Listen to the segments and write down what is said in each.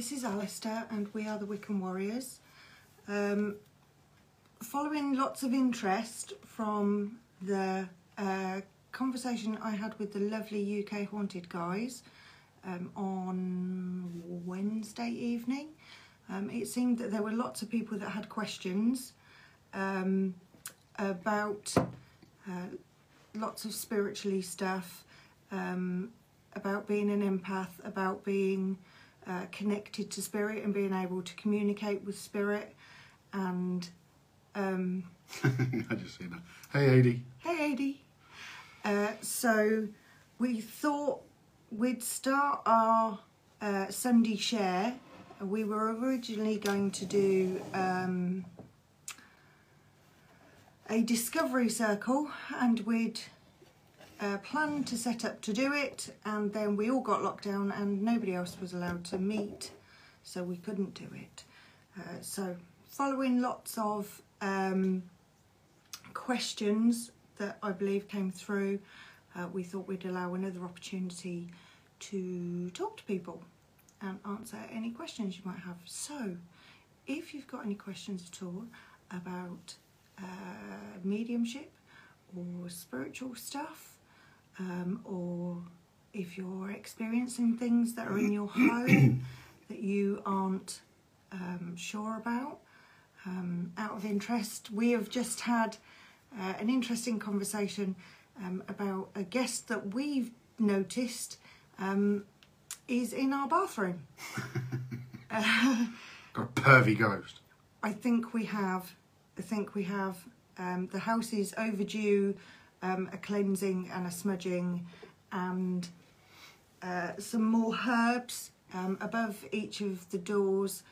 This is Alistair, and we are the Wickham Warriors. Um, following lots of interest from the uh, conversation I had with the lovely UK Haunted guys um, on Wednesday evening, um, it seemed that there were lots of people that had questions um, about uh, lots of spiritually stuff, um, about being an empath, about being uh, connected to spirit and being able to communicate with spirit. And um, I just seen that. Hey, Adi. hey, Adi. Uh, so we thought we'd start our uh, Sunday share. We were originally going to do um, a discovery circle and we'd uh, planned to set up to do it and then we all got locked down and nobody else was allowed to meet so we couldn't do it. Uh, so following lots of um, questions that I believe came through, uh, we thought we'd allow another opportunity to talk to people and answer any questions you might have. So, if you've got any questions at all about uh, mediumship or spiritual stuff, um, or if you're experiencing things that are in your home that you aren't um, sure about, um, out of interest, we have just had uh, an interesting conversation um, about a guest that we've noticed um, is in our bathroom. uh, Got a pervy ghost. I think we have. I think we have. Um, the house is overdue um, a cleansing and a smudging, and uh, some more herbs um, above each of the doors,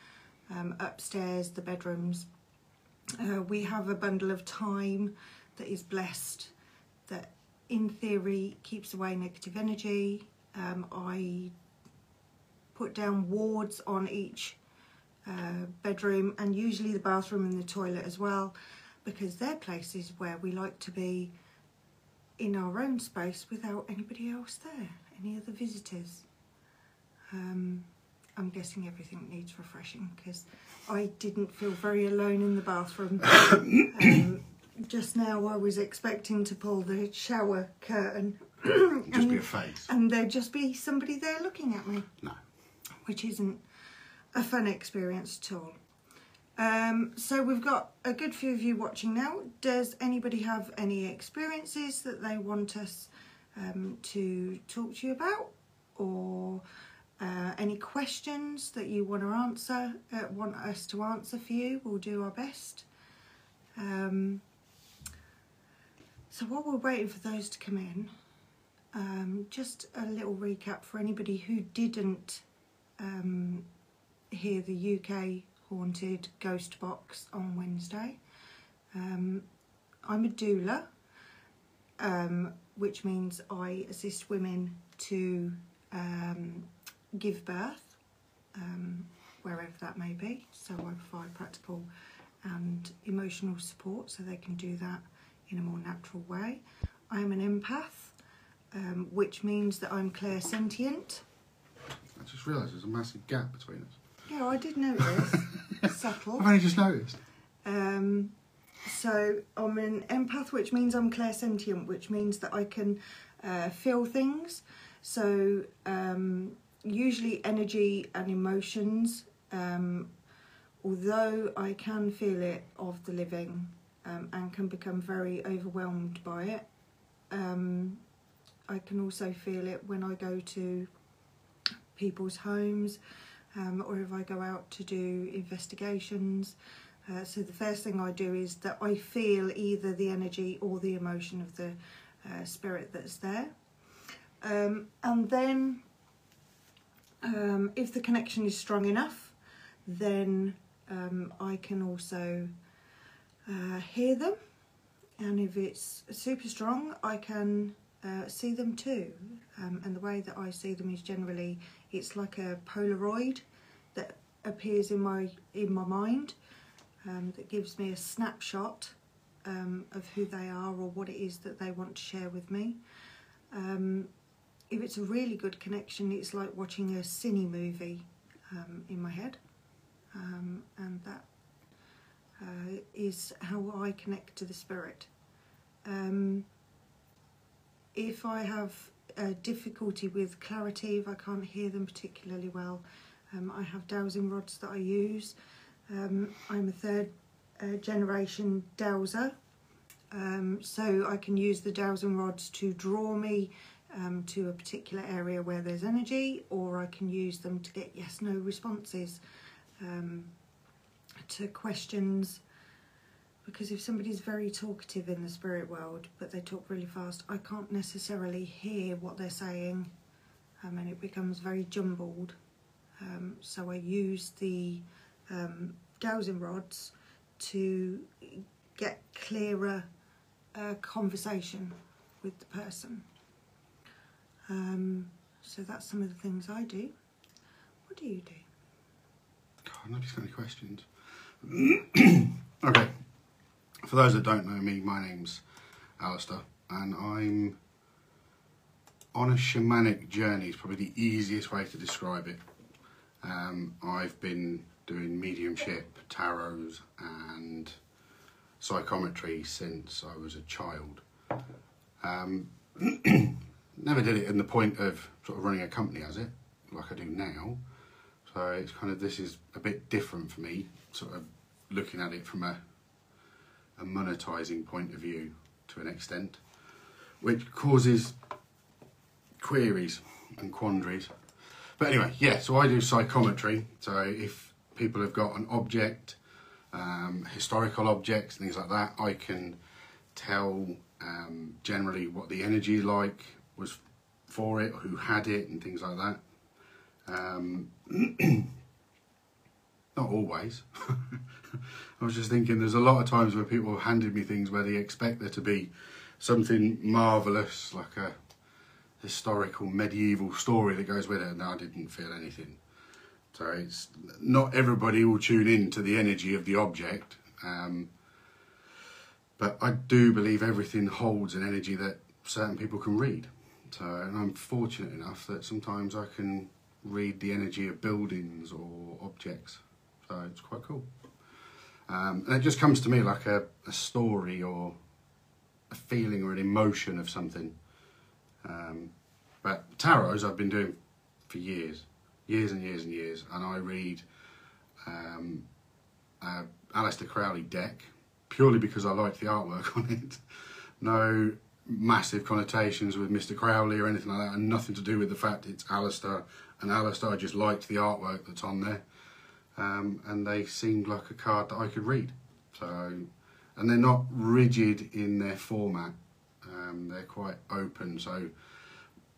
um, upstairs, the bedrooms. Uh, we have a bundle of thyme that is blessed, that in theory keeps away negative energy. Um, I put down wards on each uh, bedroom and usually the bathroom and the toilet as well because they're places where we like to be in our own space without anybody else there, any other visitors. Um, I'm guessing everything needs refreshing because I didn't feel very alone in the bathroom. um, just now I was expecting to pull the shower curtain just be a and, face. and there'd just be somebody there looking at me No. which isn't a fun experience at all. Um, so we've got a good few of you watching now. Does anybody have any experiences that they want us um, to talk to you about, or uh, any questions that you want to answer, uh, want us to answer for you? We'll do our best. Um, so while we're waiting for those to come in, um, just a little recap for anybody who didn't um, hear the UK Haunted Ghost Box on Wednesday. Um, I'm a doula, um, which means I assist women to um, give birth, um, wherever that may be. So I provide practical and emotional support so they can do that in a more natural way. I am an empath, um, which means that I'm clairsentient. I just realised there's a massive gap between us. Yeah, I did notice. Subtle. I've only just noticed. Um, so I'm an empath, which means I'm clairsentient, which means that I can uh, feel things. So um, usually energy and emotions. Um, although I can feel it of the living um, and can become very overwhelmed by it, um, I can also feel it when I go to people's homes um, or if I go out to do investigations. Uh, so the first thing I do is that I feel either the energy or the emotion of the uh, spirit that's there. Um, and then um, if the connection is strong enough, then um, I can also uh, hear them. And if it's super strong, I can uh, see them too. Um, and the way that I see them is generally it's like a Polaroid that appears in my in my mind um, that gives me a snapshot um, of who they are or what it is that they want to share with me. Um, if it's a really good connection, it's like watching a cine movie. um, in my head, um, and that uh, is how I connect to the spirit. Um, if I have difficulty with clarity, if I can't hear them particularly well, um, I have dowsing rods that I use. Um, I'm a third uh, generation dowser, um, so I can use the dowsing rods to draw me um, to a particular area where there's energy, or I can use them to get yes no responses um, to questions. Because if somebody's very talkative in the spirit world but they talk really fast, I can't necessarily hear what they're saying um, and it becomes very jumbled. Um, so I use the um, dowsing rods to get clearer uh, conversation with the person. Um, so that's some of the things I do. What do you do? God, nobody's got any questions. okay. For those that don't know me, my name's Alistair, and I'm on a shamanic journey. Is probably the easiest way to describe it. Um, I've been doing mediumship, tarots, and psychometry since I was a child. Um, never did it in the point of sort of running a company as it, like I do now. So it's kind of this is a bit different for me, sort of looking at it from a a monetizing point of view to an extent, which causes queries and quandaries. But anyway, yeah, so I do psychometry. So if people have got an object, um, historical objects, things like that, I can tell um, generally what the energy like was for it, who had it, and things like that. Um, not always. I was just thinking there's a lot of times where people have handed me things where they expect there to be something marvellous, like a historical medieval story that goes with it, and I didn't feel anything. So it's not everybody will tune in to the energy of the object, um, but I do believe everything holds an energy that certain people can read. So, and I'm fortunate enough that sometimes I can read the energy of buildings or objects. So it's quite cool. Um, and it just comes to me like a, a story or a feeling or an emotion of something. Um, but tarots I've been doing for years, years and years and years, and I read um, uh, Aleister Crowley deck purely because I like the artwork on it. No massive connotations with Mr. Crowley or anything like that, and nothing to do with the fact it's Aleister and Aleister. I just liked the artwork that's on there, um, and they seemed like a card that I could read. So, and they're not rigid in their format. Um, they're quite open. So,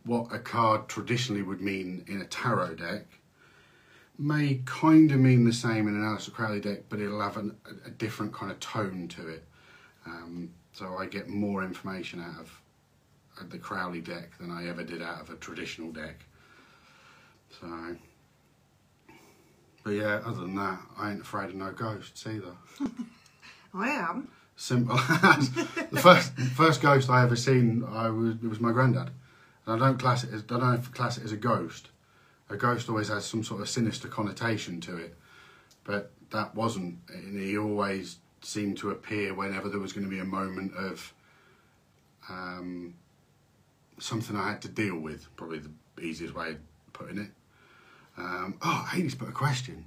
what a card traditionally would mean in a tarot deck may kind of mean the same in an Aleister Crowley deck, but it'll have an, a different kind of tone to it. Um, so I get more information out of the Crowley deck than I ever did out of a traditional deck. So, but yeah, other than that, I ain't afraid of no ghosts either. I am. Simple as the first first ghost I ever seen, I was it was my granddad. And I don't class it as I don't know if class it as a ghost. A ghost always has some sort of sinister connotation to it, but that wasn't. And he always seemed to appear whenever there was going to be a moment of um, something I had to deal with. Probably the easiest way of putting it. Um, oh, Adi's put a question.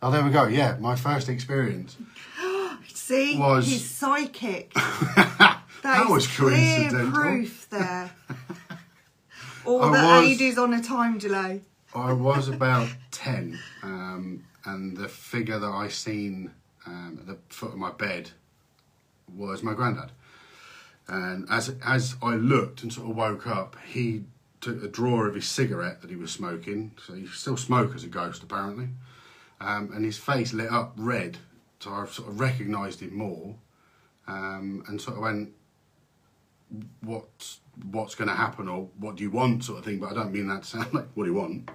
Oh, there we go. Yeah, my first experience. See, Was- he's psychic. that That was clear coincidental. proof there. or I that was- on a time delay. I was about 10, um, and the figure that I seen um, at the foot of my bed was my granddad. And as as I looked and sort of woke up, he took a drawer of his cigarette that he was smoking. So he still smoke as a ghost, apparently. Um, and his face lit up red, so I sort of recognised him more, um, and sort of went, "What's what's going to happen, or what do you want?" sort of thing. But I don't mean that to sound like what do you want.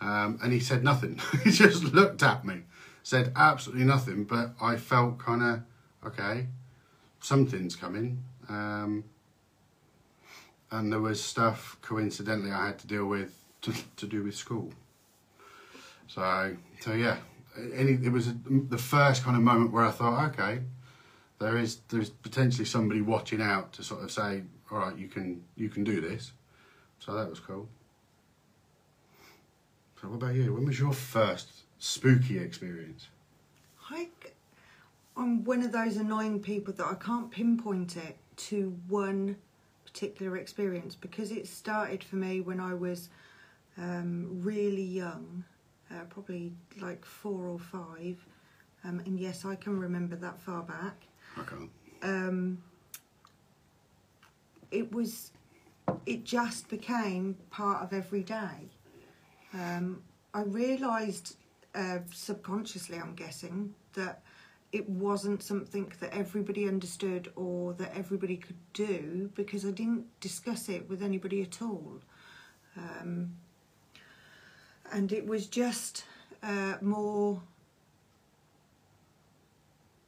Um, and he said nothing. he just looked at me, said absolutely nothing. But I felt kind of okay, something's coming. Um, and there was stuff coincidentally I had to deal with to, to do with school. So, so yeah, any it was a, the first kind of moment where I thought, okay, there is there's potentially somebody watching out to sort of say, all right, you can you can do this. So that was cool. So what about you? When was your first spooky experience? I'm one of those annoying people that I can't pinpoint it to one particular experience because it started for me when I was um, really young, uh, probably like four or five. Um, and yes, I can remember that far back. I can't. Um, it was, it just became part of every day. Um, I realised uh, subconsciously, I'm guessing, that it wasn't something that everybody understood or that everybody could do because I didn't discuss it with anybody at all. Um, and it was just uh, more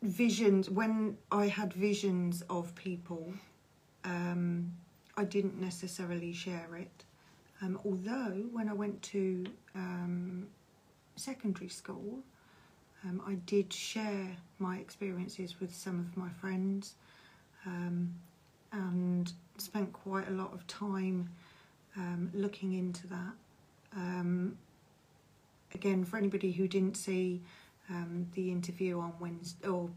visions when I had visions of people. Um, I didn't necessarily share it. Um, although when I went to um, secondary school, um, I did share my experiences with some of my friends um, and spent quite a lot of time um, looking into that. Um, again, for anybody who didn't see um, the interview on Wednesday or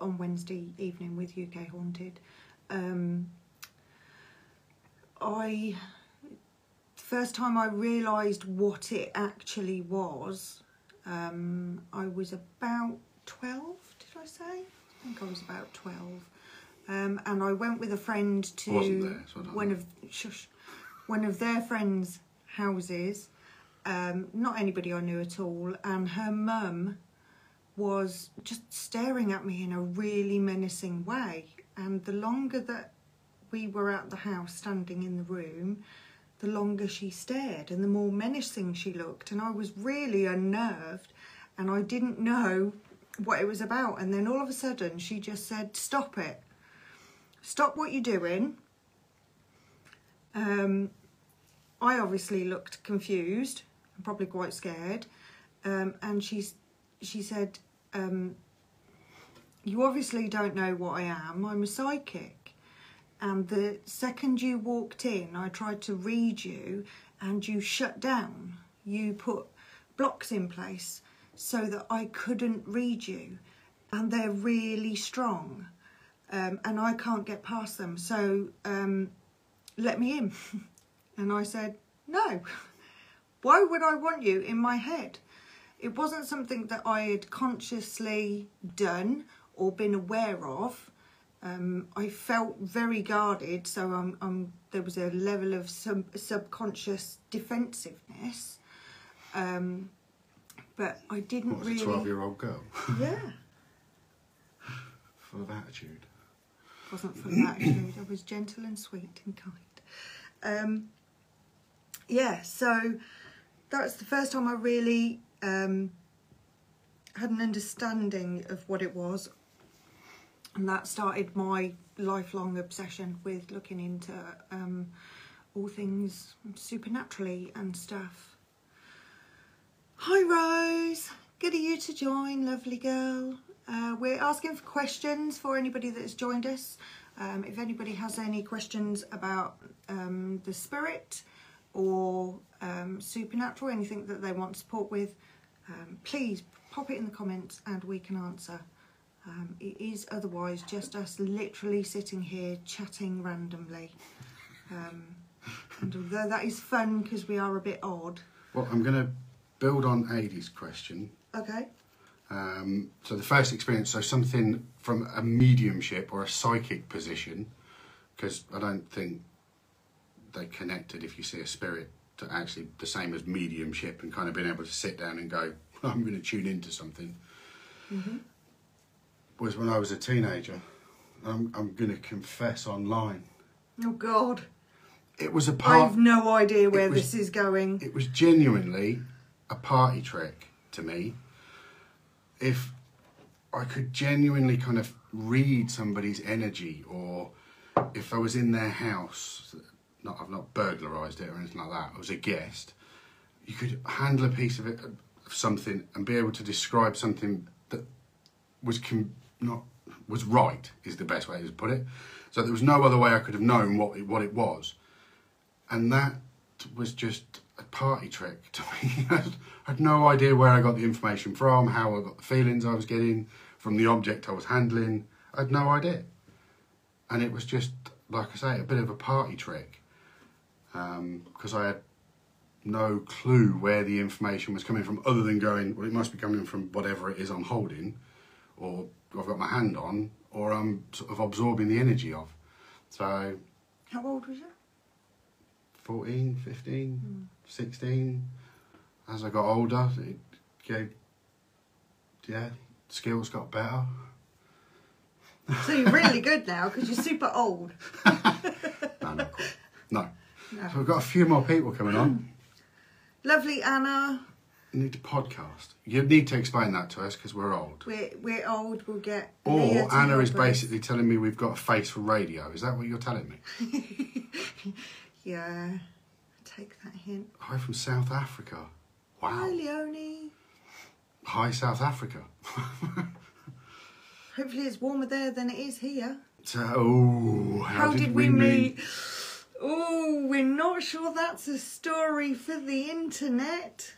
on Wednesday evening with UK Haunted, um, I first time I realised what it actually was, um, I was about 12, did I say? I think I was about 12. Um, and I went with a friend to there, so one know. of shush, one of their friends' houses. Um, not anybody I knew at all, and her mum was just staring at me in a really menacing way. And the longer that we were at the house, standing in the room, the longer she stared and the more menacing she looked. And I was really unnerved and I didn't know what it was about. And then all of a sudden, she just said, Stop it. Stop what you're doing. Um, I obviously looked confused and probably quite scared. Um, and she, she said, um, You obviously don't know what I am. I'm a psychic. And the second you walked in, I tried to read you and you shut down. You put blocks in place so that I couldn't read you. And they're really strong. Um, and I can't get past them. So um, let me in. and I said, No. Why would I want you in my head? It wasn't something that I had consciously done or been aware of. Um, I felt very guarded, so there was a level of sub- subconscious defensiveness. Um, but I didn't What was a really. twelve-year-old girl Yeah, full of attitude? wasn't full of attitude. I was gentle and sweet and kind. Um, yeah, so that's the first time I really um, had an understanding of what it was, and that started my lifelong obsession with looking into um, all things supernaturally and stuff. Hi Rose, good of you to join, lovely girl. Uh, we're asking for questions for anybody that's joined us. Um, if anybody has any questions about um, the spirit or um, supernatural, anything that they want support with, um, please pop it in the comments and we can answer. Um, it is otherwise just us literally sitting here chatting randomly. Um, and although that is fun because we are a bit odd. Well, I'm going to build on Adie's question. Okay. Um, so the first experience, so something from a mediumship or a psychic position, because I don't think they connected. If you see a spirit, to actually the same as mediumship and kind of being able to sit down and go, I'm going to tune into something. Was when I was a teenager. I'm, I'm going to confess online. Oh God. It was a part. I've no idea where was- this is going. it was genuinely a party trick to me. If I could genuinely kind of read somebody's energy, or if I was in their house, not I've not burglarized it or anything like that. I was a guest. You could handle a piece of it, of something and be able to describe something that was com- not was right is the best way to put it. So there was no other way I could have known what it, what it was, and that was just a party trick to me. I had no idea where I got the information from, how I got the feelings I was getting from the object I was handling. I had no idea, and it was just like I say, a bit of a party trick um, because I had no clue where the information was coming from, other than going, well, it must be coming from whatever it is I'm holding, or I've got my hand on, or I'm sort of absorbing the energy of. So, How old was you? 14, 15, hmm. 16. As I got older, it gave, yeah, skills got better. So you're really good now because you're super old. No, not quite. No. No. So we've got a few more people coming on. Lovely Anna. You need to podcast. You need to explain that to us because we're old. We're we're old. We'll get. Leah Or to Anna help is us. basically telling me we've got a face for radio. Is that what you're telling me? Yeah. Take that hint. Hi from South Africa. Wow. Hi. Leonie. Hi, South Africa. Hopefully it's warmer there than it is here. So, oh, how, How, did, we meet? Oh, we're not sure that's a story for the internet.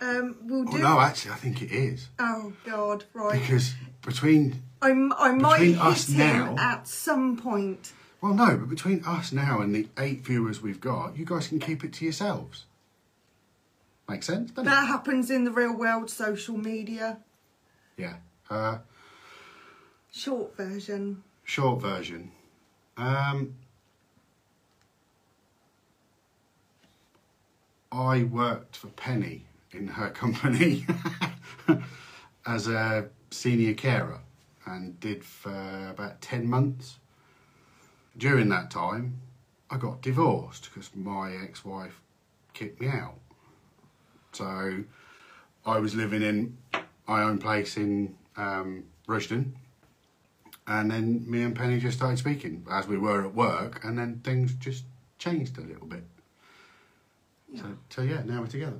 Um, we'll Oh no, actually, I think it is Oh God, right. because between I'm, I might between hit us him now- at some point. well, no, but between us now and the eight viewers we've got, you guys can keep it to yourselves. Makes sense, doesn't That happens in the real world, social media. Yeah. Uh, Short version. short version. Um, I worked for Penny in her company as a senior carer and did for about 10 months. During that time, I got divorced because my ex wife kicked me out. So I was living in my own place in um, Rushden and then me and Penny just started speaking as we were at work, and then things just changed a little bit. So, so yeah, now we're together.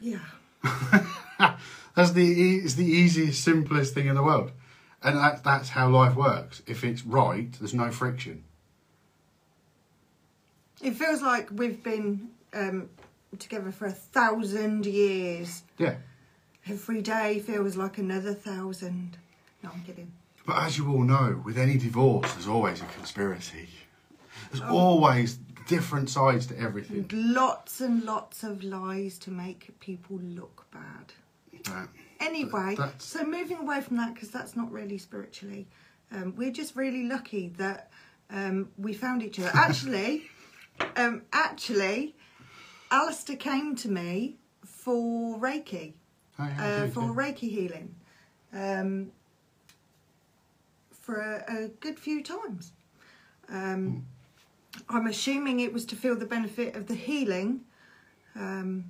Yeah. That's the e- it's the easiest, simplest thing in the world, and that, that's how life works. If it's right, there's no friction. It feels like we've been um, together for a thousand years. Yeah, Every day feels like another thousand. No, I'm kidding. but as you all know, with any divorce, there's always a conspiracy. There's always different sides to everything. Lots and lots of lies to make people look bad. Uh, Anyway, That's- so moving away from that because that's not really spiritually. Um, we're just really lucky that um, we found each other. Actually, um, actually, Alistair came to me for Reiki, oh, yeah, uh, for. Reiki healing, um, for a, a good few times. Um, I'm assuming it was to feel the benefit of the healing. Um,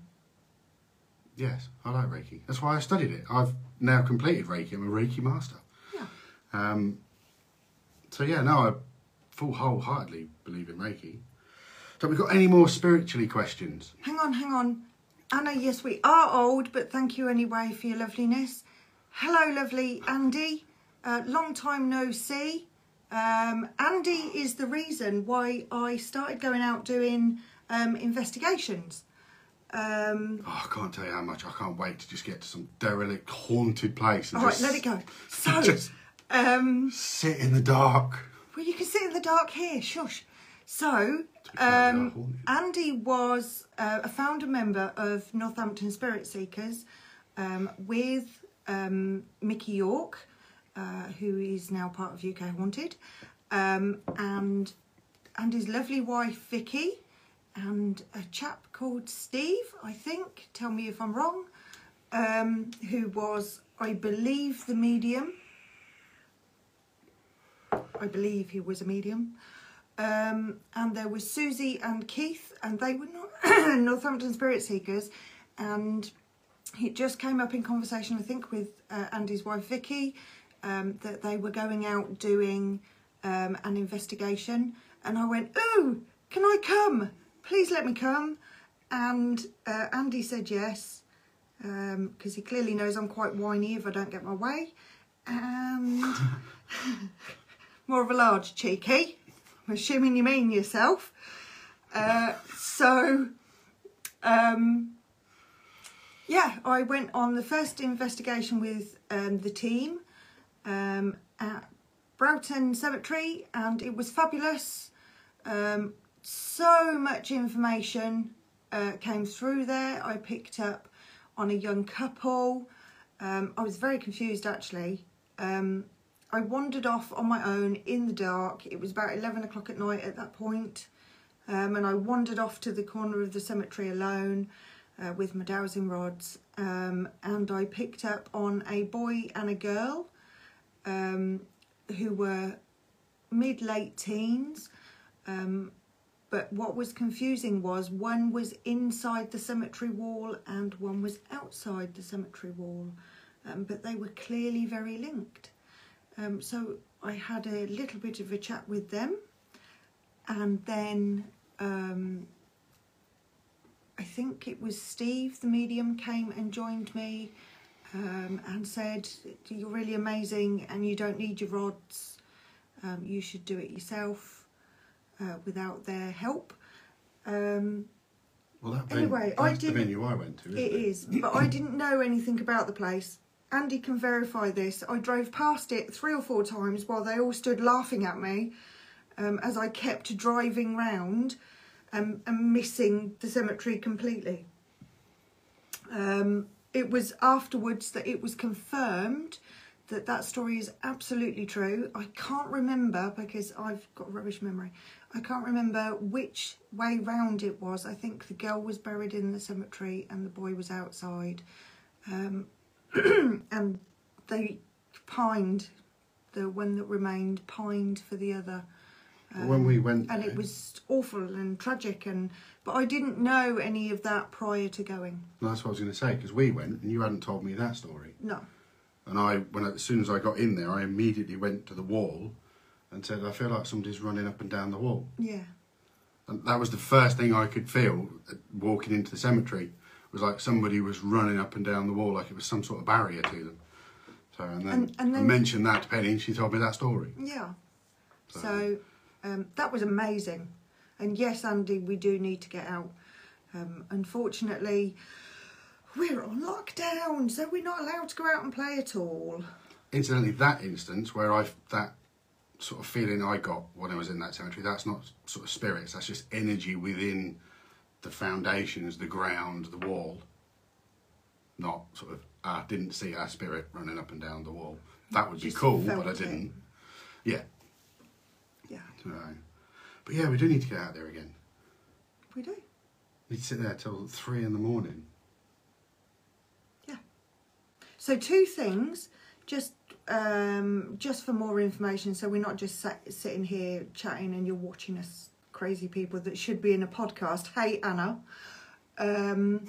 Yes, I like Reiki. That's why I studied it. I've now completed Reiki. I'm a Reiki master. yeah. Um, so yeah, no, I full wholeheartedly believe in Reiki. So we got any more spiritually questions? Hang on, hang on. Anna, yes, we are old, but thank you anyway for your loveliness. Hello, lovely Andy. Uh, long time no see. Um, Andy is the reason why I started going out doing um, investigations. Um, Oh, I can't tell you how much. I can't wait to just get to some derelict, haunted place all right, just let it go. So, just um, sit in the dark. well, you can sit in the dark here. Shush. So, fair, we are um. Andy was uh, a founder member of Northampton Spirit Seekers um, with um, Mickey York, uh, who is now part of UK Haunted, um, and and his lovely wife Vicky, and a chap called Steve, I think. Tell me if I'm wrong. Um, who was, I believe, the medium. I believe he was a medium. Um, and there was Susie and Keith, and they were not Northampton Spirit Seekers. And it just came up in conversation, I think, with uh, Andy's wife Vicky, um, that they were going out doing um, an investigation. And I went, Ooh, can I come? Please let me come. And uh, Andy said yes. because he clearly knows I'm quite whiny if I don't get my way. And more of a large cheeky. I'm assuming you mean yourself. Uh, so, um, yeah, I went on the first investigation with um, the team um, at Broughton Cemetery, and it was fabulous. Um, so much information uh, came through there. I picked up on a young couple. Um, I was very confused actually. Um, I wandered off on my own in the dark. It was about 11 o'clock at night at that point. Um, and I wandered off to the corner of the cemetery alone uh, with my dowsing rods. Um, and I picked up on a boy and a girl um, who were mid late teens. Um, but what was confusing was one was inside the cemetery wall and one was outside the cemetery wall. Um, but they were clearly very linked. Um, so I had a little bit of a chat with them, and then um, I think it was Steve, the medium, came and joined me um, and said, You're really amazing and you don't need your rods, um, you should do it yourself uh, without their help. Um, Well, that Anyway, venue, I that's the venue I went to. Isn't It is, but I didn't know anything about the place. Andy can verify this. I drove past it three or four times while they all stood laughing at me um, as I kept driving round um, and missing the cemetery completely. Um, it was afterwards that it was confirmed that that story is absolutely true. I can't remember because I've got a rubbish memory. I can't remember which way round it was. I think the girl was buried in the cemetery and the boy was outside. Um, and they pined, the one that remained pined for the other. But when we went And it was awful and tragic and but I didn't know any of that prior to going. That's what I was going to say because we went and you hadn't told me that story. No. And I, when I, as soon as I got in there, I immediately went to the wall and said, "I feel like somebody's running up and down the wall." Yeah. And that was the first thing I could feel uh, walking into the cemetery. Was like somebody was running up and down the wall, like it was some sort of barrier to them. So, and then, And- and I mentioned that to Penny, and she told me that story. Yeah. So- So um, that was amazing. And yes, Andy, we do need to get out. Um, unfortunately, we're on lockdown, so we're not allowed to go out and play at all. Incidentally, that instance where I that sort of feeling I got when I was in that cemetery, that's not sort of spirits. That's just energy within the foundations, the ground, the wall. Not sort of I didn't see a spirit running up and down the wall. That would be cool, but I didn't. Yeah. Yeah, So, but yeah, we do need to get out there again. we do. We'd sit there till three in the morning. Yeah. So two things, just um, just for more information, so we're not just sat, sitting here chatting and you're watching us crazy people that should be in a podcast. Hey Anna. Um,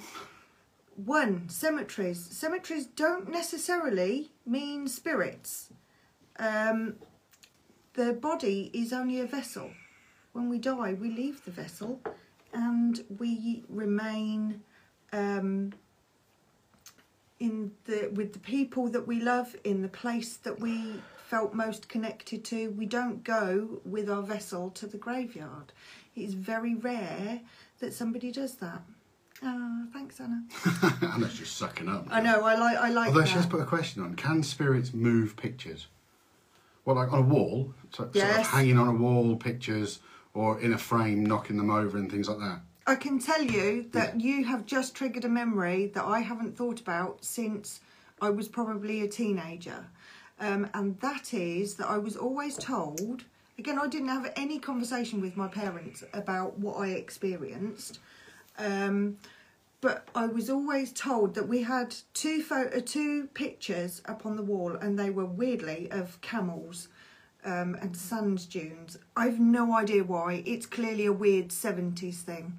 one cemeteries. Cemeteries don't necessarily mean spirits. Um, the body is only a vessel. When we die, we leave the vessel, and we remain. Um, in the with the people that we love in the place that we felt most connected to we don't go with our vessel to the graveyard it's very rare that somebody does that ah thanks anna and that's just sucking up. i know i like i like Although that she has put a question on: Can spirits move pictures? Well, like on a wall, so, sort of hanging on a wall, pictures, or in a frame, knocking them over and things like that. I can tell you that you have just triggered a memory that I haven't thought about since I was probably a teenager. Um, and that is that I was always told, again, I didn't have any conversation with my parents about what I experienced. Um, but I was always told that we had two photo, two pictures up on the wall, and they were weirdly of camels um, and sand dunes. I've no idea why. It's clearly a weird seventies thing.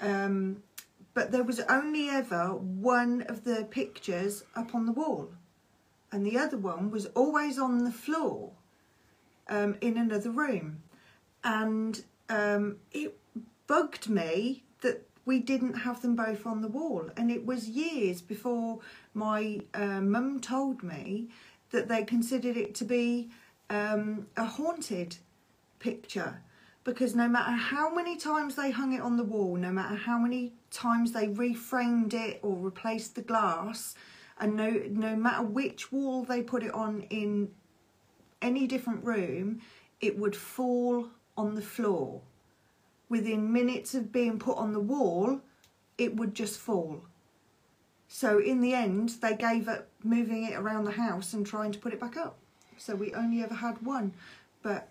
Um, but there was only ever one of the pictures up on the wall, and the other one was always on the floor um, in another room, and um, it bugged me that we didn't have them both on the wall. And it was years before my uh, mum told me that they considered it to be um, a haunted picture. Because no matter how many times they hung it on the wall, no matter how many times they reframed it or replaced the glass, and no, no matter which wall they put it on in any different room, it would fall on the floor. Within minutes of being put on the wall, it would just fall. So in the end, they gave up moving it around the house and trying to put it back up. So we only ever had one, but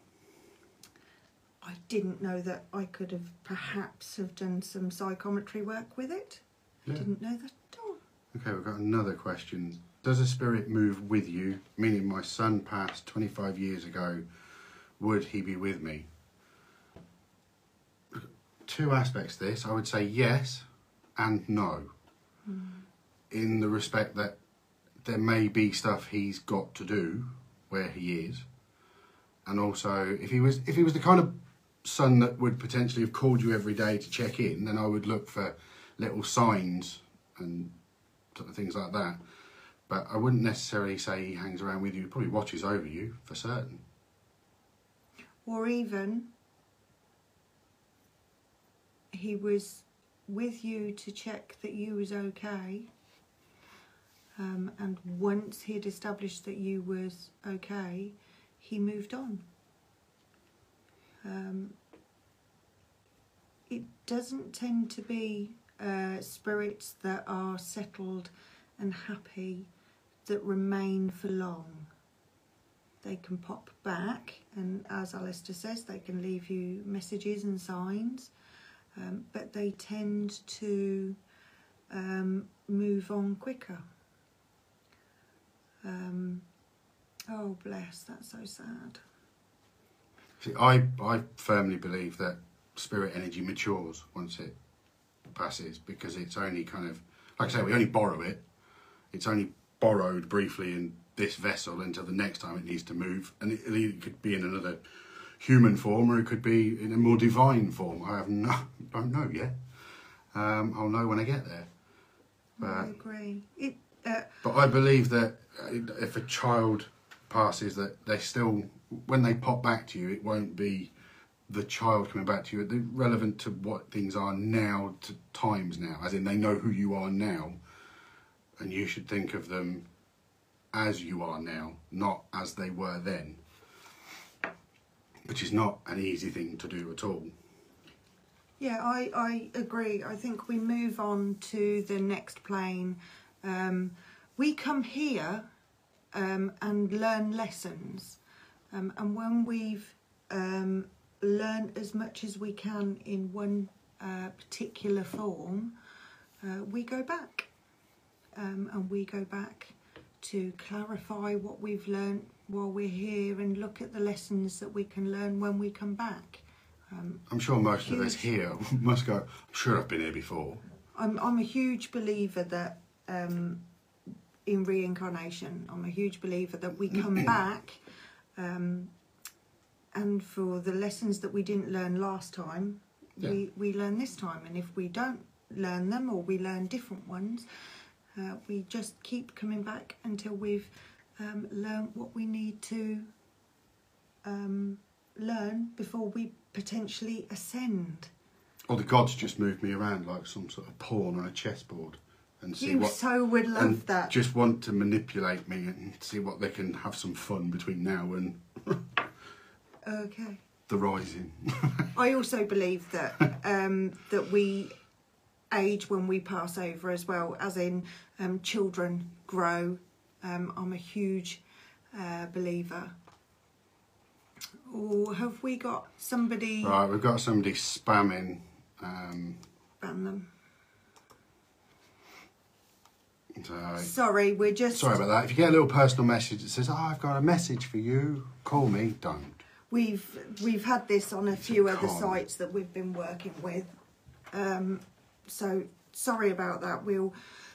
I didn't know that I could have perhaps have done some psychometry work with it. Yeah. Didn't know that at all. Okay, we've got another question. Does a spirit move with you? Meaning, my son passed 25 years ago. Would he be with me? Two aspects to this. I would say yes and no. Hmm. In the respect that there may be stuff he's got to do where he is. And also, if he was if he was the kind of son that would potentially have called you every day to check in, then I would look for little signs and things like that. But I wouldn't necessarily say he hangs around with you. He probably watches over you for certain. or even he was with you to check that you was okay um, and once he had established that you was okay he moved on. Um, it doesn't tend to be uh, spirits that are settled and happy that remain for long. They can pop back and as Alistair says they can leave you messages and signs um, but they tend to um, move on quicker um, oh bless that's so sad See, I, I firmly believe that spirit energy matures once it passes because it's only kind of, like I say, we only borrow it. It's only borrowed briefly in this vessel until the next time it needs to move. And it, it could be in another human form or it could be in a more divine form. I have no, don't know yet. Um, I'll know when I get there. I But, agree it uh, but I believe that if a child passes, that they still, when they pop back to you, it won't be the child coming back to you. They're relevant to what things are now, to times now, as in they know who you are now, and you should think of them as you are now, not as they were then. Which is not an easy thing to do at all. Yeah, I, I agree. I think we move on to the next plane. Um, we come here um, and learn lessons. Um, and when we've um, learned as much as we can in one uh, particular form, uh, we go back. Um, and we go back to clarify what we've learned while we're here and look at the lessons that we can learn when we come back. Um, I'm sure most of us here must go, I'm sure I've been here before. I'm I'm a huge believer that um, in reincarnation. I'm a huge believer that we come back, um, and for the lessons that we didn't learn last time, we we learn this time. And if we don't learn them or we learn different ones, uh, we just keep coming back until we've um, learned what we need to um, learn before we potentially ascend. Or the gods just move me around like some sort of pawn on a chessboard and see You what so would love that. just want to manipulate me and see what they can have some fun between now and Okay. the rising. I also believe that um, that we age when we pass over as well, as in um, children grow. Um, I'm a huge uh, believer. Or have we got somebody right, we've got somebody spamming. Um, ban them? So, Sorry, we're just sorry about that. If you get a little personal message that says, "Oh, I've got a message for you," call me. Don't. we've we've had this on a few other sites that we've been working with. Um, so sorry about that. We'll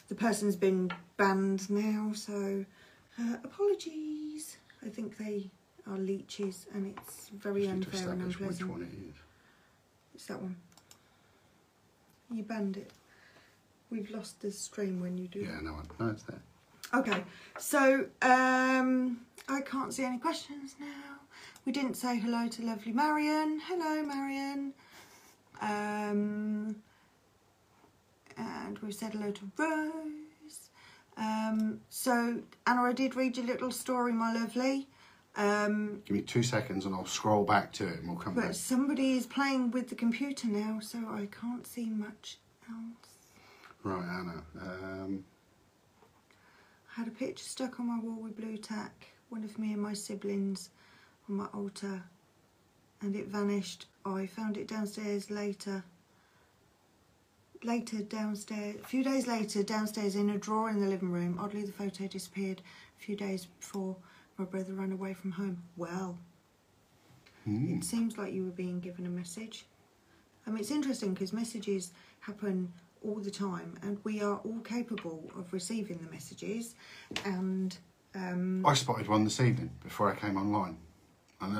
the person's been banned now, so uh, apologies. I think they are leeches, and it's very Just unfair and establish which one it is. It's that one. You banned it. We've lost the stream when you do. Yeah, no, I- no, it's there. Okay, so um, I can't see any questions now. We didn't say hello to lovely Marion. Hello, Marion. Um, and we said hello to Rose. Um, so, Anna, I did read your little story, my lovely. Um, Give me two seconds and I'll scroll back to it and we'll come back. but somebody is playing with the computer now, so I can't see much else. Right, Anna. Um, I had a picture stuck on my wall with Blu-Tack, one of me and my siblings on my altar, and it vanished. I found it downstairs later. Later, downstairs, a few days later, downstairs in a drawer in the living room. Oddly, the photo disappeared a few days before my brother ran away from home. Well, hmm. it seems like you were being given a message. I mean, it's interesting because messages happen all the time, and we are all capable of receiving the messages. And um, I spotted one this evening before I came online. And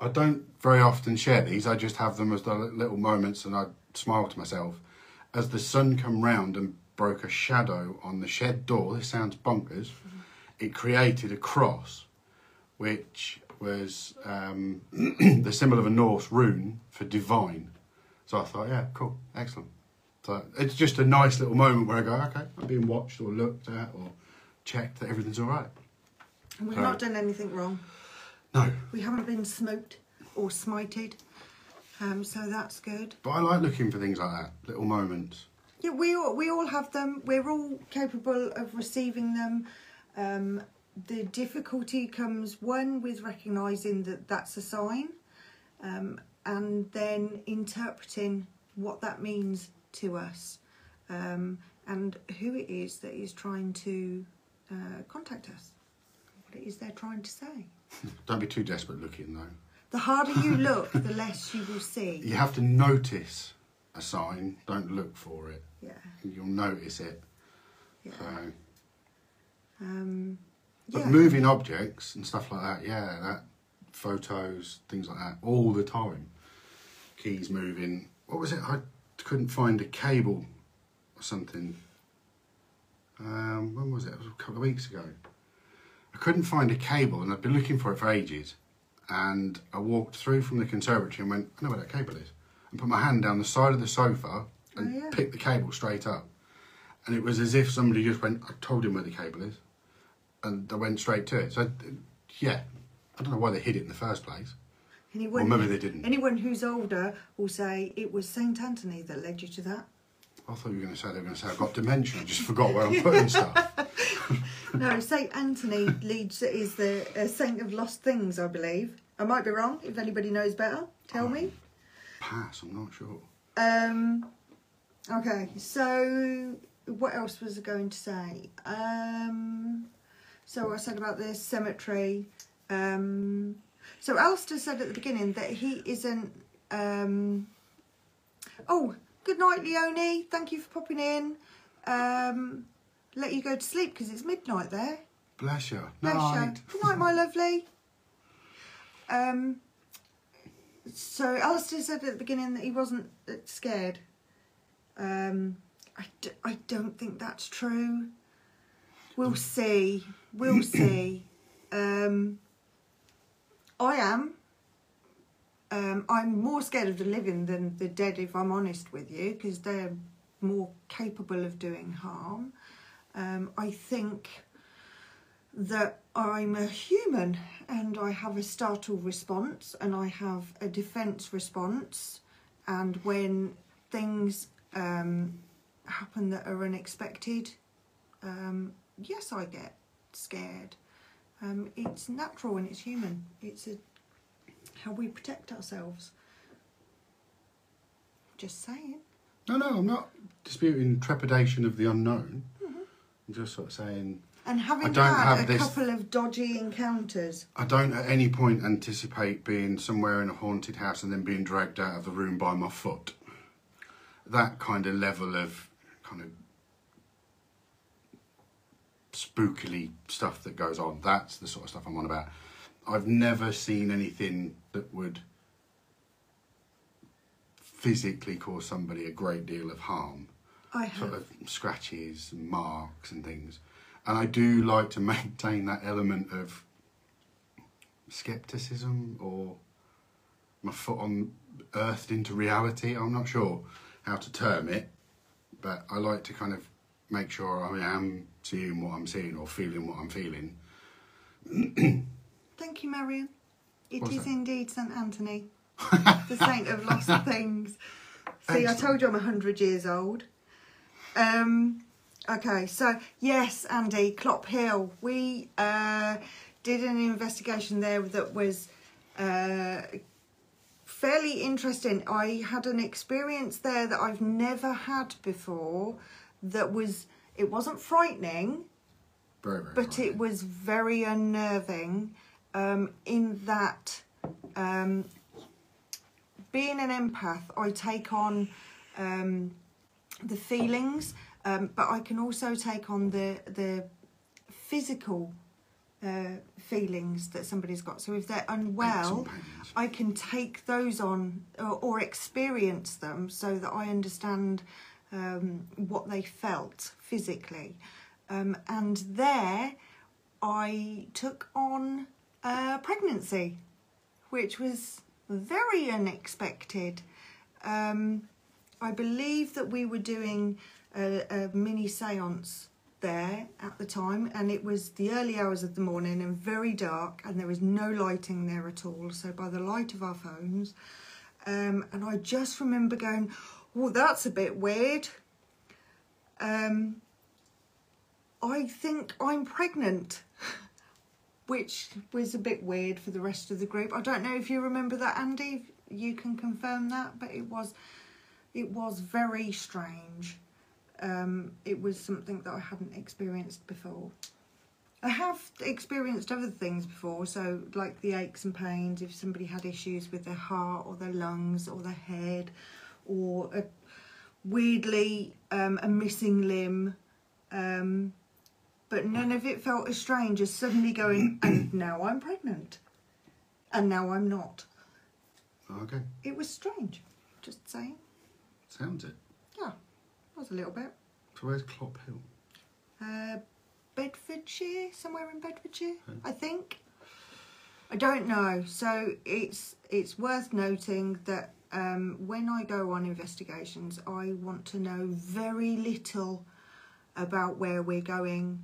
I, I don't very often share these, I just have them as the little moments and I smile to myself. As the sun come round and broke a shadow on the shed door, this sounds bonkers, it created a cross which was um, the symbol of a Norse rune for divine. So I thought, yeah, cool, excellent. So it's just a nice little moment where I go, okay, I'm being watched or looked at or checked that everything's all right. we've Sorry. not done anything wrong. No, We haven't been smoked or smited, um, so that's good. but I like looking for things like that, little moments. Yeah, we all we all have them. We're all capable of receiving them. Um, the difficulty comes one with recognizing that that's a sign, um, and then interpreting what that means to us, um, and who it is that is trying to uh, contact us. What it is they're trying to say. Don't be too desperate looking though. The harder you look, the less you will see. You have to notice a sign, don't look for it. Yeah, You'll notice it. yeah. So, Um, but yeah. moving objects and stuff like that, yeah, that photos, things like that, all the time. Keys moving. What was it? I couldn't find a cable or something. Um, when was it? It was a couple of weeks ago. I couldn't find a cable, and I'd been looking for it for ages. And I walked through from the conservatory and went, I know where that cable is, and put my hand down the side of the sofa and Oh, yeah. picked the cable straight up. And it was as if somebody just went, I told him where the cable is, and I went straight to it. So, yeah, I don't know why they hid it in the first place. Anyone, Well, maybe they didn't. Anyone who's older will say it was Saint Anthony that led you to that. I thought you were going to say they were going to say I've got dementia. I just forgot where I'm putting stuff. No, Saint Anthony leads is the uh, saint of lost things, I believe. I might be wrong. If anybody knows better, tell me. Pass. I'm not sure. Um, okay, so what else was I going to say? Um, so I said about the cemetery. Um, so Alistair said at the beginning that he isn't. Um, oh, good night, Leonie. Thank you for popping in. Um, let you go to sleep because it's midnight there. Bless you. Bless you. Night. Good night, my lovely. Um, so Alistair said at the beginning that he wasn't scared. Um, I, d- I don't think that's true. We'll see. We'll see. Um, I am. Um, I'm more scared of the living than the dead, if I'm honest with you, because they're more capable of doing harm. Um, I think that I'm a human and I have a startle response and I have a defense response. And when things um, happen that are unexpected, um, yes, I get scared. Um, it's natural and it's human. It's a, how we protect ourselves. Just saying. No, no, I'm not disputing trepidation of the unknown. Mm-hmm. I'm just sort of saying And having don't had have a this- couple of dodgy encounters, I don't at any point anticipate being somewhere in a haunted house and then being dragged out of the room by my foot. That kind of level of kind of spookily stuff that goes on. That's the sort of stuff I'm on about. I've never seen anything that would physically cause somebody a great deal of harm, I have. sort of scratches and marks and things. And I do like to maintain that element of skepticism or my foot on earthed into reality. I'm not sure how to term it, but I like to kind of make sure I am seeing what I'm seeing or feeling what I'm feeling. Thank you, Marion. It What's is that? indeed St. Anthony, the saint of lost things. See, I told you I'm 100 years old. Um, okay, so yes, Andy, Clophill. We uh, did an investigation there that was uh, fairly interesting. I had an experience there that I've never had before that was, it wasn't frightening, Very, very but frightening. it was very unnerving um, in that um, being an empath, I take on um, the feelings, um, but I can also take on the the physical uh, feelings that somebody's got. So if they're unwell, Aches and pains. I can take those on or, or experience them so that I understand um, what they felt physically. Um, and there, I took on uh, pregnancy, which was very unexpected. Um, I believe that we were doing a, a mini seance there at the time, and it was the early hours of the morning and very dark, and there was no lighting there at all. So, by the light of our phones, um, and I just remember going, "Oh, that's a bit weird." Um, I think I'm pregnant, which was a bit weird for the rest of the group. I don't know if you remember that, Andy. You can confirm that, but it was, it was very strange. Um, it was something that I hadn't experienced before. I have experienced other things before, so like the aches and pains if somebody had issues with their heart or their lungs or their head, or a, weirdly um, a missing limb. Um, but none of it felt as strange as suddenly going, and now I'm pregnant, and now I'm not. Okay, It was strange, just saying. sounds it. Yeah, was a little bit. So where's Clophill? Uh, Bedfordshire, somewhere in Bedfordshire, I think. I don't know. So it's it's worth noting that um, when I go on investigations, I want to know very little about where we're going,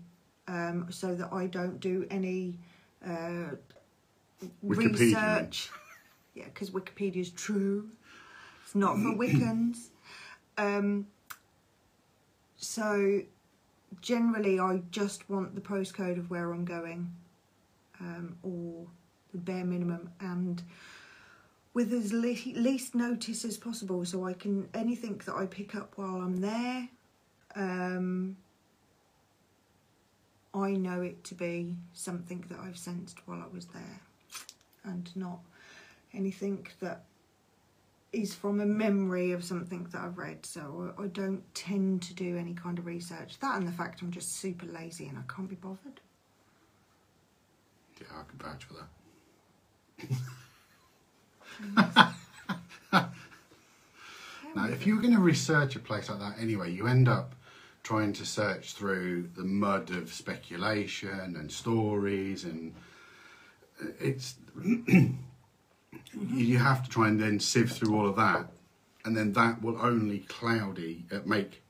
um, so that I don't do any uh, research. Yeah, because Wikipedia is true. It's not for Wiccans. Um, so generally, I just want the postcode of where I'm going, um, or the bare minimum, and with as le- least notice as possible, so I can anything that I pick up while I'm there. Um, I know it to be something that I've sensed while I was there, and not anything that is from a memory of something that I've read. So I, I don't tend to do any kind of research. That and the fact I'm just super lazy and I can't be bothered. Yeah, I can vouch for that. Now, if you were going to research a place like that anyway, you end up trying to search through the mud of speculation and stories, and it's you have to try and then sieve through all of that, and then that will only cloudy uh, make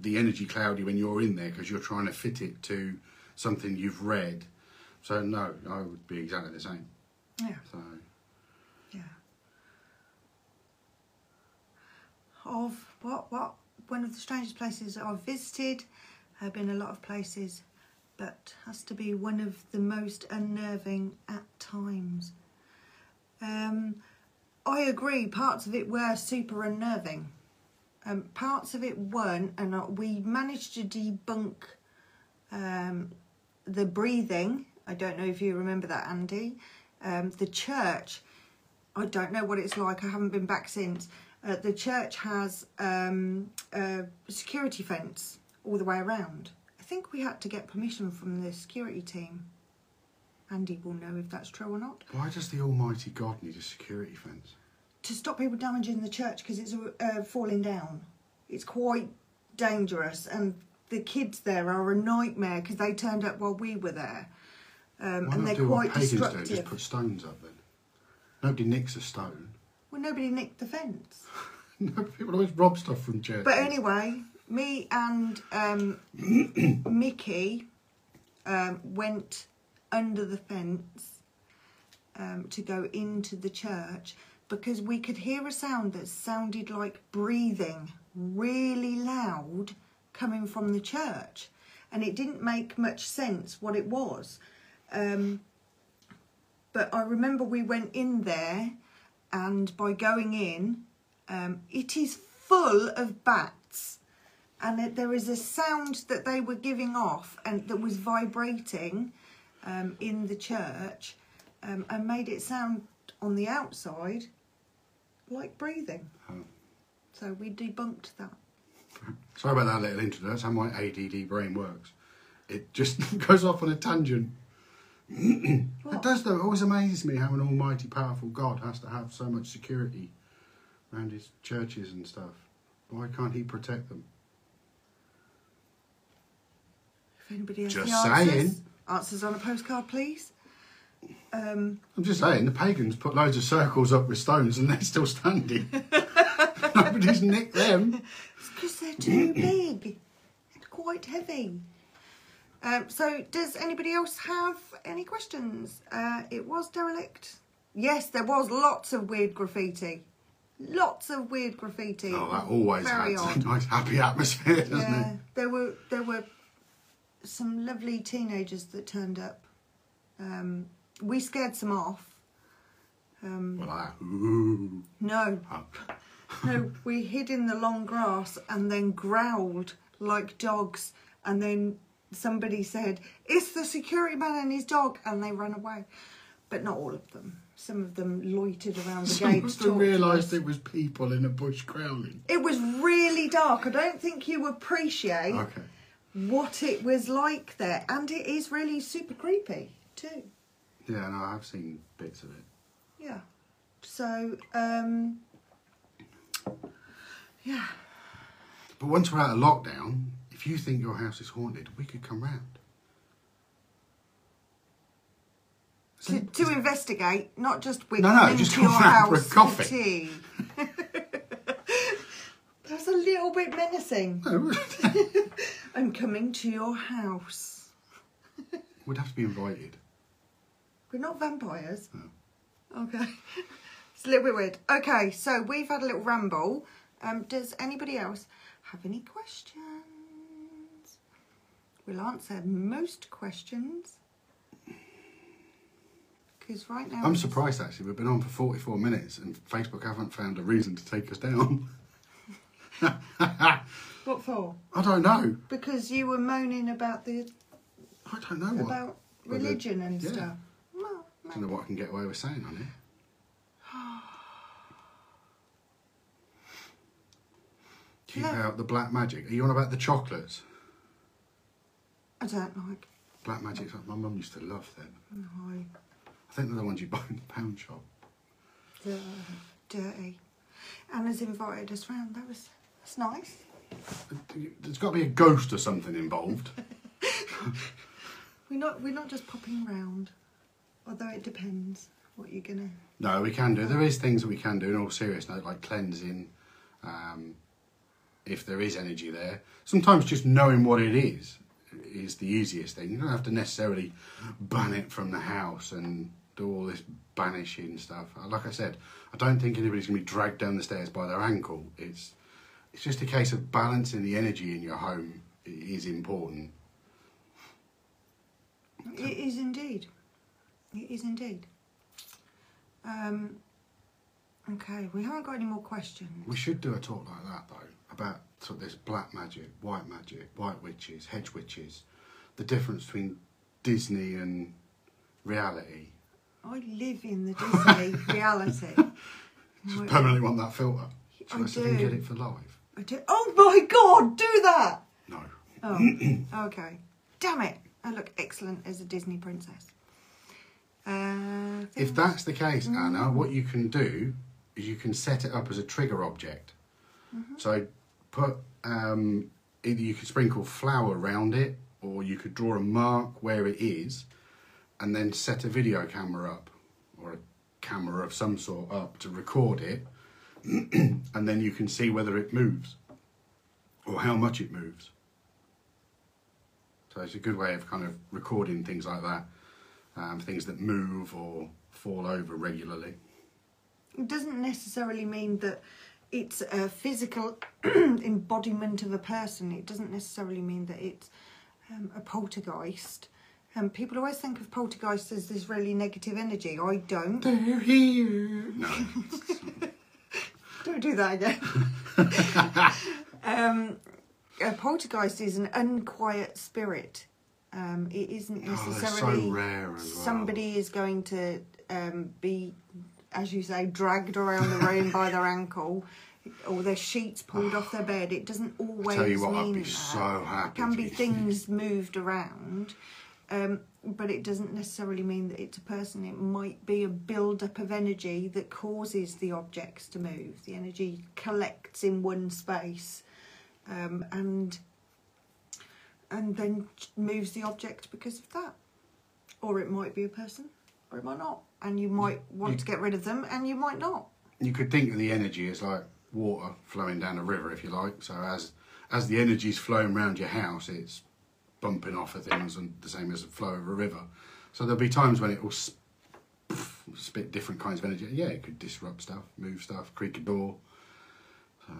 the energy cloudy when you're in there because you're trying to fit it to something you've read. So no, I would be exactly the same. Yeah, So yeah. Of what what one of the strangest places I've visited, I've been a lot of places, but has to be one of the most unnerving at times. Um, I agree. Parts of it were super unnerving. Um, parts of it weren't, and we managed to debunk um, the breathing. I don't know if you remember that, Andy. Um, the church. I don't know what it's like. I haven't been back since. Uh, the church has um, a security fence all the way around. I think we had to get permission from the security team. Andy will know if that's true or not. why does the Almighty God need a security fence? to stop people damaging the church because it's uh, falling down. It's quite dangerous, and the kids there are a nightmare because they turned up while we were there, um, and they're quite pagans do? destructive. Just put stones up then. Nobody nicks a stone. Well, nobody nicked the fence. no, people always rob stuff from churches. But anyway, me and um, Mickey um, went under the fence um, to go into the church because we could hear a sound that sounded like breathing really loud coming from the church. And it didn't make much sense what it was. Um, but I remember we went in there, and by going in, um, it is full of bats, and it, there is a sound that they were giving off and that was vibrating um, in the church, um, and made it sound on the outside like breathing. Oh. So we debunked that. Sorry about that little intro. That's how my ADD brain works. It just goes off on a tangent. It does though. It always amazes me how an almighty, powerful God has to have so much security around his churches and stuff. Why can't he protect them? If anybody has Just the answers, saying. answers on a postcard, please. Um, I'm just saying, the pagans put loads of circles up with stones and they're still standing. Nobody's nicked them. It's because they're too big and quite heavy. Um, so, does anybody else have any questions? Uh, it was derelict. Yes, there was lots of weird graffiti. Lots of weird graffiti. Oh, that always Very adds odd. a nice happy atmosphere, doesn't Yeah, it? there were there were some lovely teenagers that turned up. Um, we scared some off. Um, Well, ooh. no, Oh. No, we hid in the long grass and then growled like dogs. And then somebody said, It's the security man and his dog. And they ran away. But not all of them. Some of them loitered around the Some gate. of to them realised it was people in a bush growling. It was really dark. I don't think you appreciate Okay. what it was like there. And it is really super creepy, too. Yeah, no, I have seen bits of it. Yeah. So, um, yeah. But once we're out of lockdown, if you think your house is haunted, we could come round. To, to investigate, not just whip No, no, just your come round for a house coffee. tea. That's a little bit menacing. No, I'm coming to your house. we'd have to be invited. We're not vampires. No. Okay. It's a little bit weird. Okay, so we've had a little ramble. Um, does anybody else have any questions? We'll answer most questions. Because right now... I'm surprised actually. We've been on for 44 minutes and Facebook haven't found a reason to take us down. What for? I don't know. Because you were moaning about the I don't know what. about religion and yeah. stuff. Well, I don't know what I can get away with saying on it. Keep No. out the black magic. Are you on about the chocolates? I don't like. Black magic's like my mum used to love them. No, I think they're the ones you buy in the pound shop. they're dirty. Anna's invited us round. That was that's nice. There's got to be a ghost or something involved. We're not we're not just popping round. Although it depends what you're gonna. No, we can do. There is things that we can do in all seriousness, like cleansing. Um, if there is energy there, sometimes just knowing what it is is the easiest thing. You don't have to necessarily ban it from the house and do all this banishing stuff. Uh, Like I said, I don't think anybody's going to be dragged down the stairs by their ankle. It's it's just a case of balancing the energy in your home i- is important. It is indeed. It is indeed. Um. Okay, we haven't got any more questions. We should do a talk like that though about sort of this black magic, white magic, white witches, hedge witches, the difference between Disney and reality. I live in the Disney reality. Just I- permanently want that filter. Shall I, I do. get it for live? I do. Oh my god, do that! No. Oh, okay. Damn it. I look excellent as a Disney princess. Uh, If that's the case, Anna, Mm. what you can do is you can set it up as a trigger object. So put um, either you could sprinkle flour around it, or you could draw a mark where it is, and then set a video camera up or a camera of some sort up to record it, and then you can see whether it moves or how much it moves. So it's a good way of kind of recording things like that, um, things that move or fall over regularly. It doesn't necessarily mean that it's a physical embodiment of a person. It doesn't necessarily mean that it's um, a poltergeist. Um, people always think of poltergeist as this really negative energy. I don't. They're here. No. Don't do that again. um, a poltergeist is an unquiet spirit. Um, it isn't necessarily Oh, so necessarily rare as well. somebody is going to um, be, as you say, dragged around the room by their ankle or their sheets pulled off their bed. It doesn't always tell you what, I'd mean be that. so happy It can be be- things moved around. Um, but it doesn't necessarily mean that it's a person. It might be a build-up of energy that causes the objects to move. The energy collects in one space, um, and and then moves the object because of that. Or it might be a person, or it might not. And you might want to get rid of them, and you might not. you could think of the energy as like water flowing down a river, if you like. So as as the energy's flowing around your house, it's bumping off of things, and the same as the flow of a river. So there'll be times when it will sp- spit different kinds of energy. Yeah, it could disrupt stuff, move stuff, creak a door. So,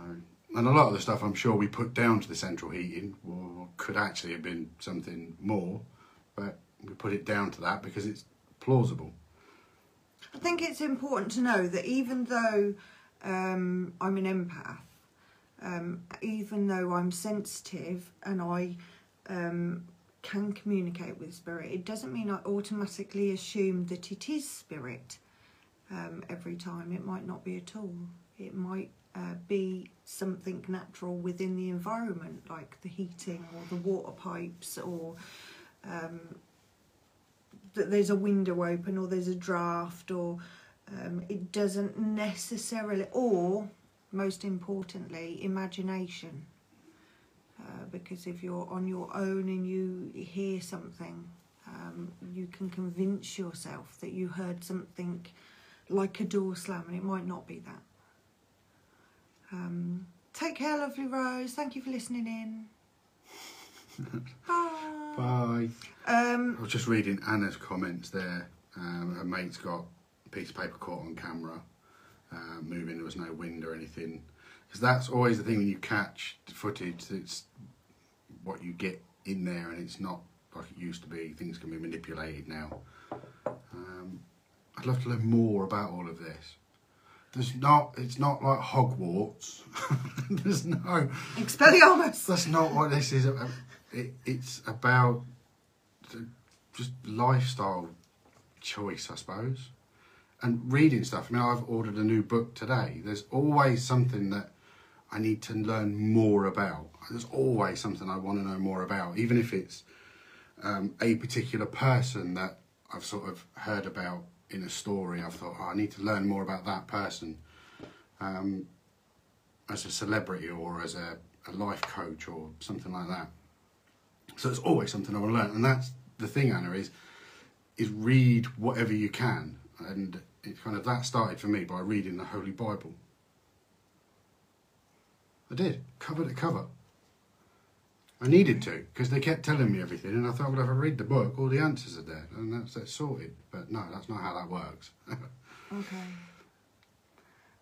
and a lot of the stuff I'm sure we put down to the central heating or could actually have been something more, but we put it down to that because it's plausible. I think it's important to know that even though um, I'm an empath, um, even though I'm sensitive and I um, can communicate with spirit, it doesn't mean I automatically assume that it is spirit um, every time. It might not be at all. It might uh, be something natural within the environment, like the heating or the water pipes or um, that there's a window open or there's a draft or um, it doesn't necessarily or most importantly imagination. Uh, because if you're on your own and you hear something um, you can convince yourself that you heard something like a door slam and it might not be that. Um, take care lovely rose. Thank you for listening in. Bye Bye. um, I was just reading Anna's comments there. Um, her mate's got a piece of paper caught on camera, uh, moving. There was no wind or anything. Because that's always the thing when you catch the footage. It's what you get in there, and it's not like it used to be. Things can be manipulated now. Um, I'd love to learn more about all of this. There's not. It's not like Hogwarts. There's no. expelliarmus That's not what this is. about. It, it's about just lifestyle choice, I suppose, and reading stuff. I mean, I've ordered a new book today. There's always something that I need to learn more about. There's always something I want to know more about, even if it's um, a particular person that I've sort of heard about in a story. I've thought, oh, I need to learn more about that person um, as a celebrity or as a, a life coach or something like that. So it's always something I want to learn, and that's the thing, Anna is is read whatever you can, and it kind of that started for me by reading the Holy Bible. I did cover to cover. I needed to because they kept telling me everything, and I thought, well, if I read the book, all the answers are there, and that's, that's sorted. But no, that's not how that works. Okay.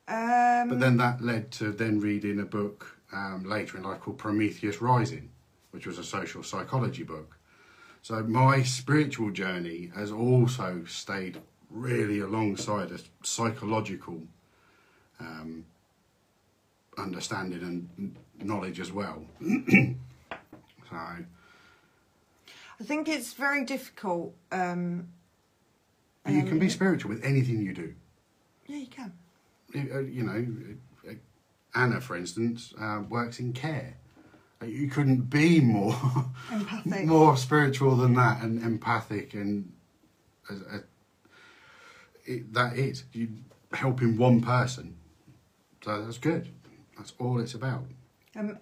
Um, But then that led to then reading a book um, later in life called Prometheus Rising, which was a social psychology book. So my spiritual journey has also stayed really alongside a psychological um, understanding and knowledge as well. so I think it's very difficult. Um, you can be Um, spiritual with anything you do. yeah, you can. you uh, you know, uh, Anna, for instance, uh, works in care. You couldn't be more Empathic. more spiritual than that, and empathic, and uh, uh, it, that is you helping one person So that's good. That's all it's about. Um,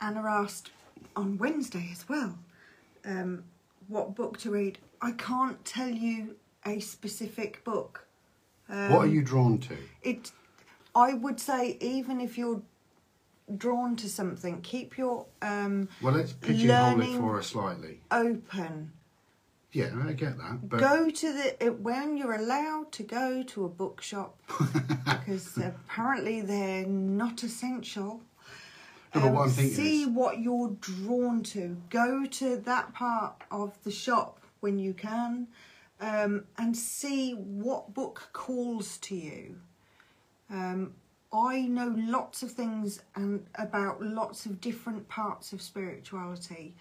Anna asked on Wednesday as well um, what book to read. I can't tell you a specific book. Um, what are you drawn to? It, I would say, even if you're drawn to something, keep your um, Well, let's pigeonhole it for us slightly. open. Yeah, I get that. But go to the when you're allowed to go to a bookshop because apparently they're not essential. No, what Um, I'm see is- what you're drawn to. Go to that part of the shop when you can, um, and see what book calls to you. Um, I know lots of things and about lots of different parts of spirituality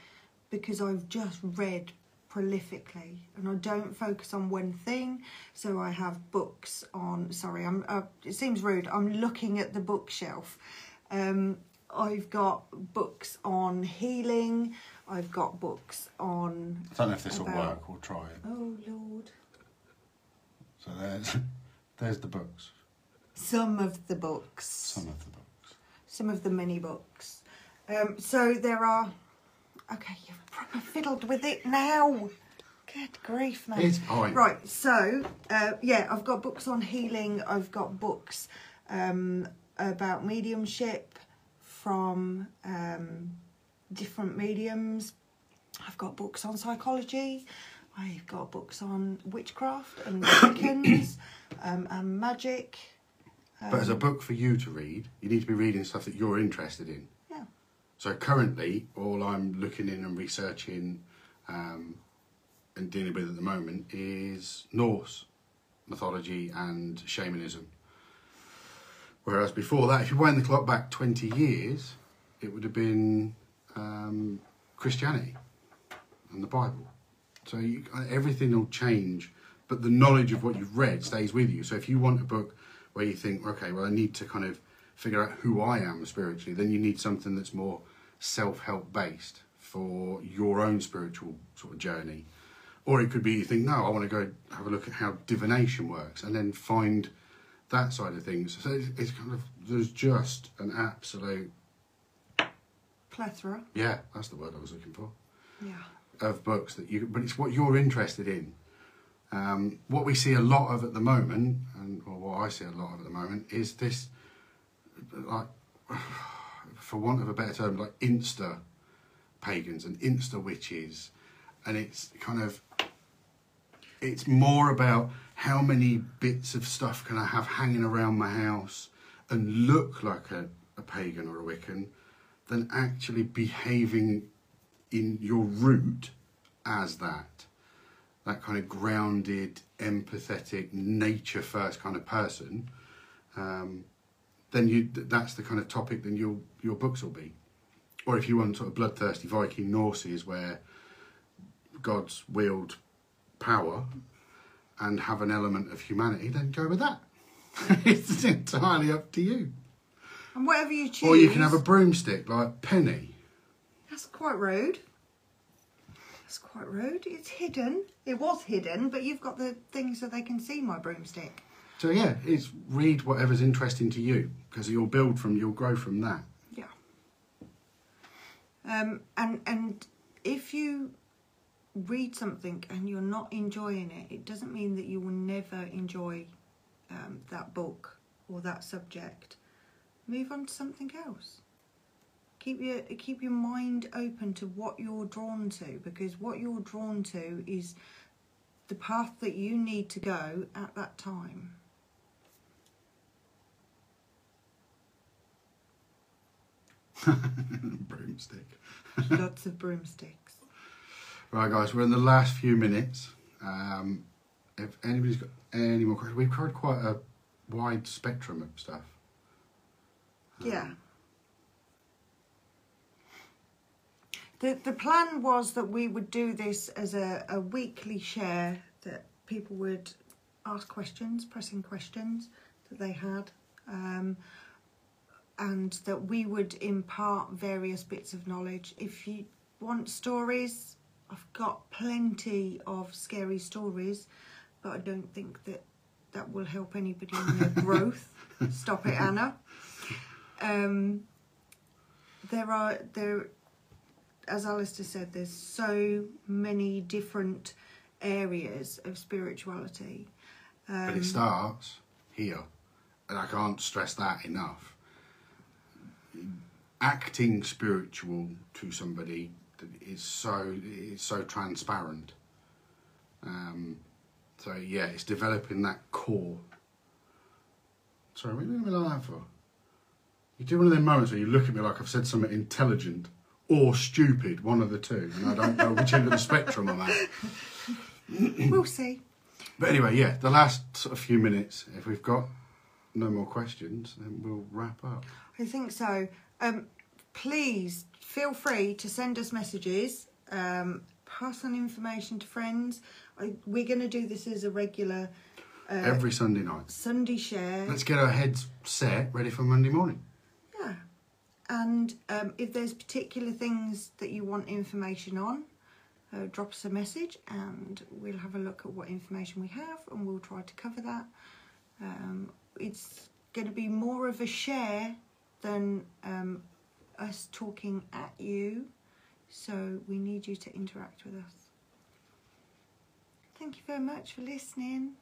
because I've just read prolifically and I don't focus on one thing. So I have books on. Sorry, I'm. Uh, it seems rude. I'm looking at the bookshelf. Um, I've got books on healing. I've got books on. I don't know if this will work. We'll try it. Oh Lord. So there's there's the books. Some of the books. Some of the books. some of the mini books. Um, so there are. Okay, you've proper fiddled with it now. Good grief, man. It's fine. Right, so uh, yeah, I've got books on healing. I've got books um, about mediumship from um, different mediums. I've got books on psychology. I've got books on witchcraft and Wiccans um, and magic. But as a book for you to read, you need to be reading stuff that you're interested in. Yeah. So currently, all I'm looking in and researching um, and dealing with at the moment is Norse mythology and shamanism. Whereas before that, if you wind the clock back 20 years, it would have been um, Christianity and the Bible. So you, everything will change, but the knowledge of what you've read stays with you. So if you want a book where you think, okay, well, I need to kind of figure out who I am spiritually, then you need something that's more self help based for your own spiritual sort of journey. Or it could be you think, no, I want to go have a look at how divination works and then find that side of things. So it's, it's kind of, there's just an absolute, Plethora. yeah, that's the word I was looking for. Yeah. of books that you but it's what you're interested in um, what we see a lot of at the moment and what I see a lot of at the moment is this like for want of a better term like insta pagans and insta witches. And it's kind of it's more about how many bits of stuff can I have hanging around my house and look like a, a pagan or a Wiccan than actually behaving in your root as that that kind of grounded empathetic nature first kind of person um, then you that's the kind of topic then your your books will be or if you want sort of bloodthirsty viking norses where gods wield power and have an element of humanity then go with that it's entirely up to you And whatever you choose. or you can have a broomstick like penny That's quite rude. That's quite rude. It's hidden. It was hidden, but you've got the thing so they can see my broomstick. So yeah, it's read whatever's interesting to you because you'll build from, you'll grow from that. Yeah. Um, and and if you read something and you're not enjoying it, it doesn't mean that you will never enjoy um, that book or that subject. Move on to something else. Keep your keep your mind open to what you're drawn to because what you're drawn to is the path that you need to go at that time. Broomstick. Lots of broomsticks. Right, guys, we're in the last few minutes. Um, if anybody's got any more questions, we've covered quite a wide spectrum of stuff. Yeah. The the plan was that we would do this as a, a weekly share that people would ask questions, pressing questions that they had, um, and that we would impart various bits of knowledge. If you want stories, I've got plenty of scary stories, but I don't think that that will help anybody in their growth. Stop it, Anna. Um, there are there, as Alistair said, there's so many different areas of spirituality. but it starts here, and I can't stress that enough. Acting spiritual to somebody is so is so transparent. Um, so yeah, it's developing that core. Sorry, what are you looking at me like that for? You do one of them moments where you look at me like I've said something intelligent or stupid, one of the two, and I don't know which end of the spectrum I'm at. we'll see. But anyway, yeah, the last sort of few minutes, if we've got no more questions, then we'll wrap up. I think so. Um, please feel free to send us messages, um, pass on information to friends. I, we're going to do this as a regular uh, Every Sunday night. Sunday share. Let's get our heads set, ready for Monday morning. And um, if there's particular things that you want information on, uh, drop us a message and we'll have a look at what information we have and we'll try to cover that. Um, it's going to be more of a share than um, us talking at you, so we need you to interact with us. Thank you very much for listening.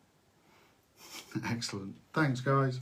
Excellent. Thanks, guys.